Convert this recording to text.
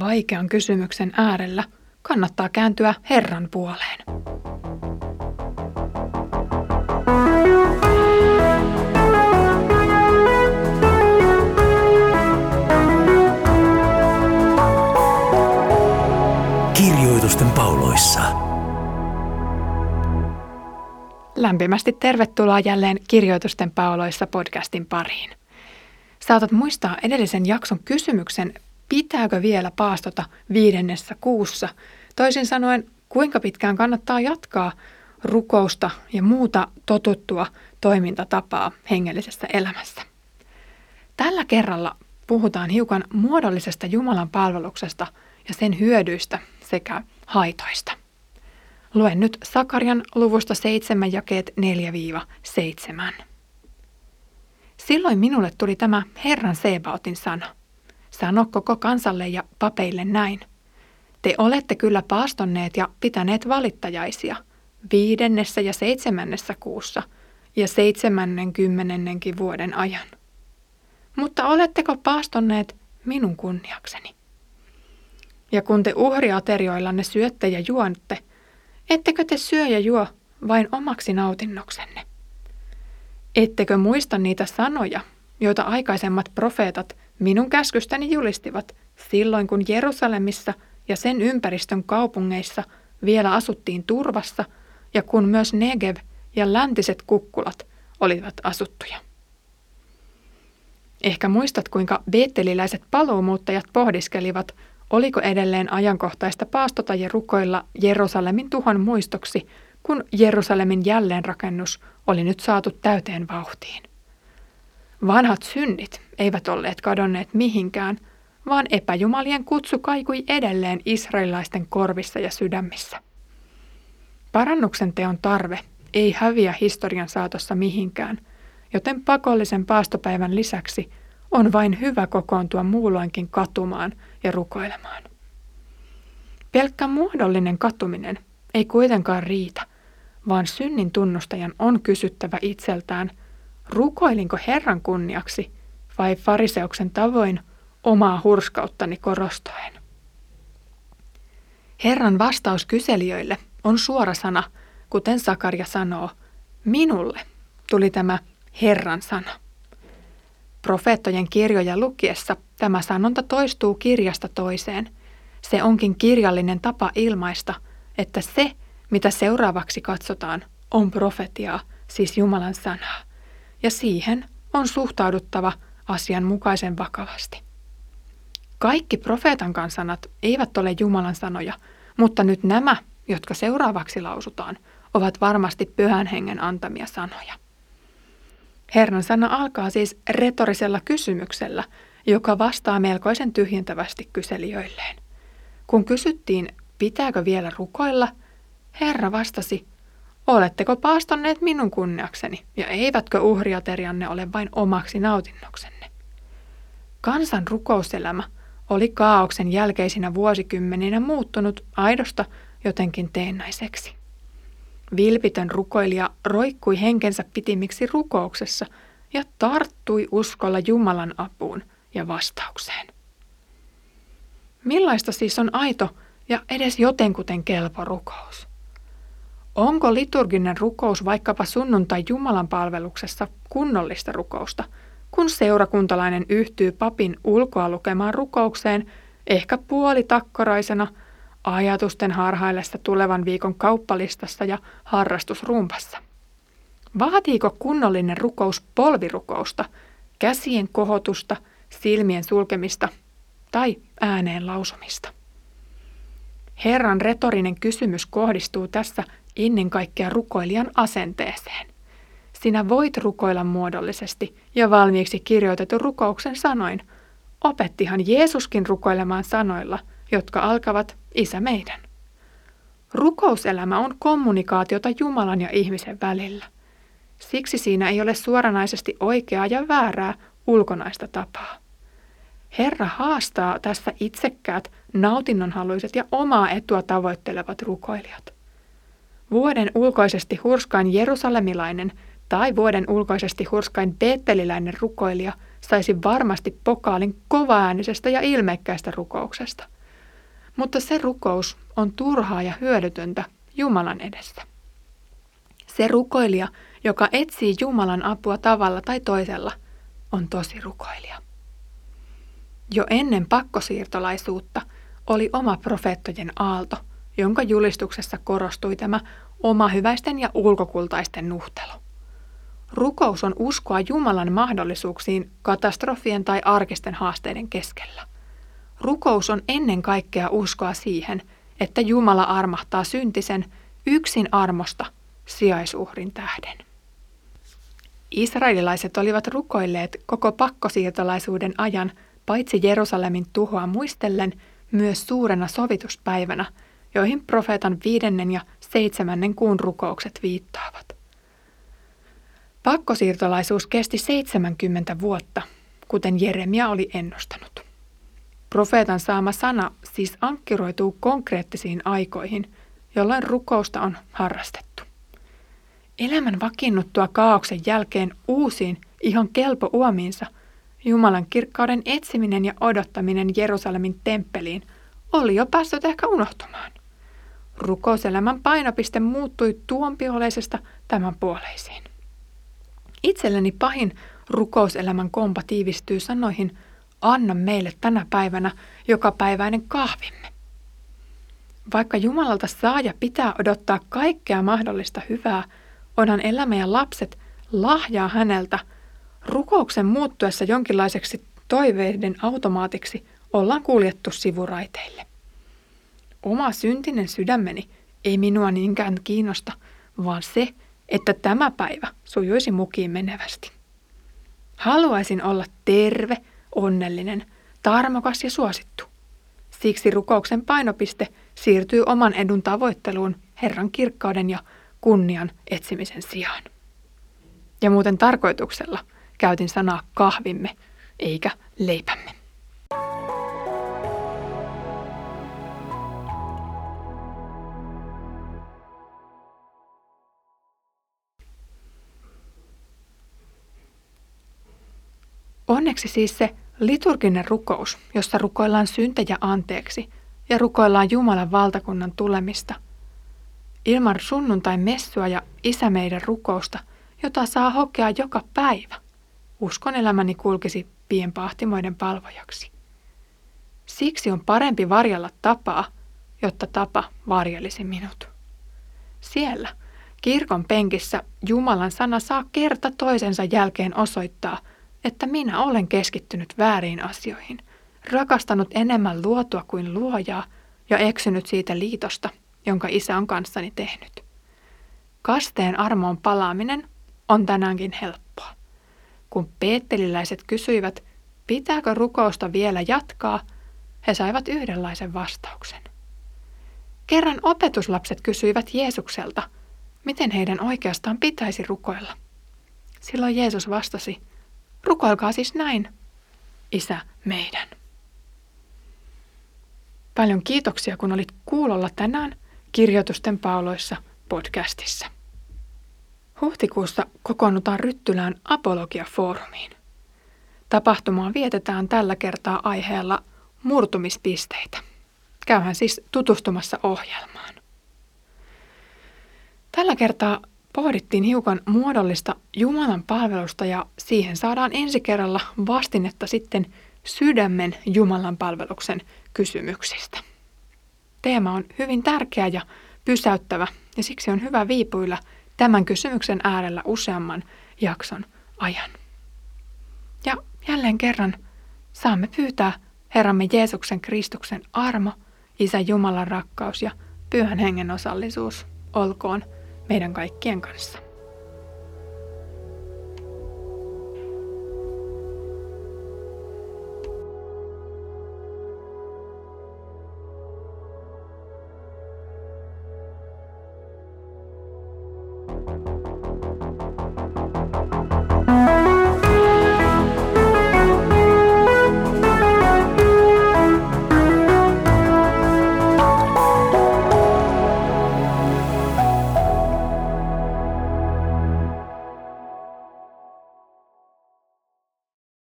vaikean kysymyksen äärellä kannattaa kääntyä Herran puoleen. Kirjoitusten pauloissa. Lämpimästi tervetuloa jälleen Kirjoitusten pauloissa podcastin pariin. Saatat muistaa edellisen jakson kysymyksen, pitääkö vielä paastota viidennessä kuussa? Toisin sanoen, kuinka pitkään kannattaa jatkaa rukousta ja muuta totuttua toimintatapaa hengellisessä elämässä. Tällä kerralla puhutaan hiukan muodollisesta Jumalan palveluksesta ja sen hyödyistä sekä haitoista. Luen nyt Sakarian luvusta 7 jakeet 4-7. Silloin minulle tuli tämä Herran Sebaotin sana. Sano koko kansalle ja papeille näin. Te olette kyllä paastonneet ja pitäneet valittajaisia viidennessä ja seitsemännessä kuussa ja seitsemännen kymmenennenkin vuoden ajan. Mutta oletteko paastonneet minun kunniakseni? Ja kun te uhriaterioillanne syötte ja juonette, ettekö te syö ja juo vain omaksi nautinnoksenne? Ettekö muista niitä sanoja, joita aikaisemmat profeetat minun käskystäni julistivat silloin, kun Jerusalemissa ja sen ympäristön kaupungeissa vielä asuttiin turvassa ja kun myös Negev ja läntiset kukkulat olivat asuttuja. Ehkä muistat, kuinka beetteliläiset paluumuuttajat pohdiskelivat, oliko edelleen ajankohtaista paastota ja rukoilla Jerusalemin tuhon muistoksi, kun Jerusalemin jälleenrakennus oli nyt saatu täyteen vauhtiin. Vanhat synnit eivät olleet kadonneet mihinkään, vaan epäjumalien kutsu kaikui edelleen israelilaisten korvissa ja sydämissä. Parannuksen teon tarve ei häviä historian saatossa mihinkään, joten pakollisen paastopäivän lisäksi on vain hyvä kokoontua muulloinkin katumaan ja rukoilemaan. Pelkkä muodollinen katuminen ei kuitenkaan riitä, vaan synnin tunnustajan on kysyttävä itseltään – rukoilinko Herran kunniaksi vai fariseuksen tavoin omaa hurskauttani korostaen? Herran vastaus kyselijöille on suora sana, kuten Sakaria sanoo, minulle tuli tämä Herran sana. Profeettojen kirjoja lukiessa tämä sanonta toistuu kirjasta toiseen. Se onkin kirjallinen tapa ilmaista, että se, mitä seuraavaksi katsotaan, on profetiaa, siis Jumalan sanaa ja siihen on suhtauduttava asianmukaisen vakavasti. Kaikki profeetan sanat eivät ole Jumalan sanoja, mutta nyt nämä, jotka seuraavaksi lausutaan, ovat varmasti pyhän hengen antamia sanoja. Herran sana alkaa siis retorisella kysymyksellä, joka vastaa melkoisen tyhjentävästi kyselijöilleen. Kun kysyttiin, pitääkö vielä rukoilla, Herra vastasi, Oletteko paastonneet minun kunniakseni, ja eivätkö uhriaterianne ole vain omaksi nautinnoksenne? Kansan rukouselämä oli kaauksen jälkeisinä vuosikymmeninä muuttunut aidosta jotenkin teennäiseksi. Vilpitön rukoilija roikkui henkensä pitimiksi rukouksessa ja tarttui uskolla Jumalan apuun ja vastaukseen. Millaista siis on aito ja edes jotenkuten kelpo rukous? Onko liturginen rukous vaikkapa sunnuntai Jumalan palveluksessa kunnollista rukousta, kun seurakuntalainen yhtyy papin ulkoa lukemaan rukoukseen, ehkä puolitakkoraisena, ajatusten harhaillessa tulevan viikon kauppalistassa ja harrastusrumpassa? Vaatiiko kunnollinen rukous polvirukousta, käsien kohotusta, silmien sulkemista tai ääneen lausumista? Herran retorinen kysymys kohdistuu tässä ennen kaikkea rukoilijan asenteeseen. Sinä voit rukoilla muodollisesti ja valmiiksi kirjoitetun rukouksen sanoin. Opettihan Jeesuskin rukoilemaan sanoilla, jotka alkavat Isä meidän. Rukouselämä on kommunikaatiota Jumalan ja ihmisen välillä. Siksi siinä ei ole suoranaisesti oikeaa ja väärää ulkonaista tapaa. Herra haastaa tässä itsekkäät, nautinnonhaluiset ja omaa etua tavoittelevat rukoilijat. Vuoden ulkoisesti hurskain jerusalemilainen tai vuoden ulkoisesti hurskain beetteliläinen rukoilija saisi varmasti pokaalin kovaäänisestä ja ilmekkäistä rukouksesta. Mutta se rukous on turhaa ja hyödytöntä Jumalan edessä. Se rukoilija, joka etsii Jumalan apua tavalla tai toisella, on tosi rukoilija. Jo ennen pakkosiirtolaisuutta oli oma profeettojen aalto, jonka julistuksessa korostui tämä oma hyväisten ja ulkokultaisten nuhtelu. Rukous on uskoa Jumalan mahdollisuuksiin katastrofien tai arkisten haasteiden keskellä. Rukous on ennen kaikkea uskoa siihen, että Jumala armahtaa syntisen yksin armosta sijaisuhrin tähden. Israelilaiset olivat rukoilleet koko pakkosiirtolaisuuden ajan paitsi Jerusalemin tuhoa muistellen myös suurena sovituspäivänä, joihin profeetan viidennen ja seitsemännen kuun rukoukset viittaavat. Pakkosiirtolaisuus kesti 70 vuotta, kuten Jeremia oli ennustanut. Profeetan saama sana siis ankkiroituu konkreettisiin aikoihin, jolloin rukousta on harrastettu. Elämän vakiinnuttua kaauksen jälkeen uusiin, ihan kelpo uomiinsa, Jumalan kirkkauden etsiminen ja odottaminen Jerusalemin temppeliin oli jo päässyt ehkä unohtumaan. Rukouselämän painopiste muuttui tuompioleisesta tämän puoleisiin. Itselleni pahin rukouselämän kompa tiivistyy sanoihin, anna meille tänä päivänä jokapäiväinen kahvimme. Vaikka Jumalalta saa ja pitää odottaa kaikkea mahdollista hyvää, onhan elämä ja lapset lahjaa häneltä. Rukouksen muuttuessa jonkinlaiseksi toiveiden automaatiksi ollaan kuljettu sivuraiteille. Oma syntinen sydämeni ei minua niinkään kiinnosta, vaan se, että tämä päivä sujuisi mukiin menevästi. Haluaisin olla terve, onnellinen, tarmokas ja suosittu. Siksi rukouksen painopiste siirtyy oman edun tavoitteluun Herran kirkkauden ja kunnian etsimisen sijaan. Ja muuten tarkoituksella käytin sanaa kahvimme eikä leipämme. Onneksi siis se liturginen rukous, jossa rukoillaan syntejä anteeksi ja rukoillaan Jumalan valtakunnan tulemista. Ilman sunnuntai messua ja isä meidän rukousta, jota saa hokea joka päivä, uskon elämäni kulkisi pienpahtimoiden palvojaksi. Siksi on parempi varjella tapaa, jotta tapa varjelisi minut. Siellä, kirkon penkissä, Jumalan sana saa kerta toisensa jälkeen osoittaa – että minä olen keskittynyt väärin asioihin, rakastanut enemmän luotua kuin luojaa ja eksynyt siitä liitosta, jonka isä on kanssani tehnyt. Kasteen armoon palaaminen on tänäänkin helppoa. Kun peetteliläiset kysyivät, pitääkö rukousta vielä jatkaa, he saivat yhdenlaisen vastauksen. Kerran opetuslapset kysyivät Jeesukselta, miten heidän oikeastaan pitäisi rukoilla. Silloin Jeesus vastasi, Rukoilkaa siis näin, Isä meidän. Paljon kiitoksia, kun olit kuulolla tänään Kirjoitusten pauloissa podcastissa. Huhtikuussa kokoonnutaan Ryttylään Apologia-foorumiin. Tapahtumaan vietetään tällä kertaa aiheella murtumispisteitä. Käyhän siis tutustumassa ohjelmaan. Tällä kertaa pohdittiin hiukan muodollista Jumalan palvelusta ja siihen saadaan ensi kerralla vastinetta sitten sydämen Jumalan palveluksen kysymyksistä. Teema on hyvin tärkeä ja pysäyttävä ja siksi on hyvä viipuilla tämän kysymyksen äärellä useamman jakson ajan. Ja jälleen kerran saamme pyytää Herramme Jeesuksen Kristuksen armo, Isä Jumalan rakkaus ja Pyhän Hengen osallisuus olkoon – meidän kaikkien kanssa.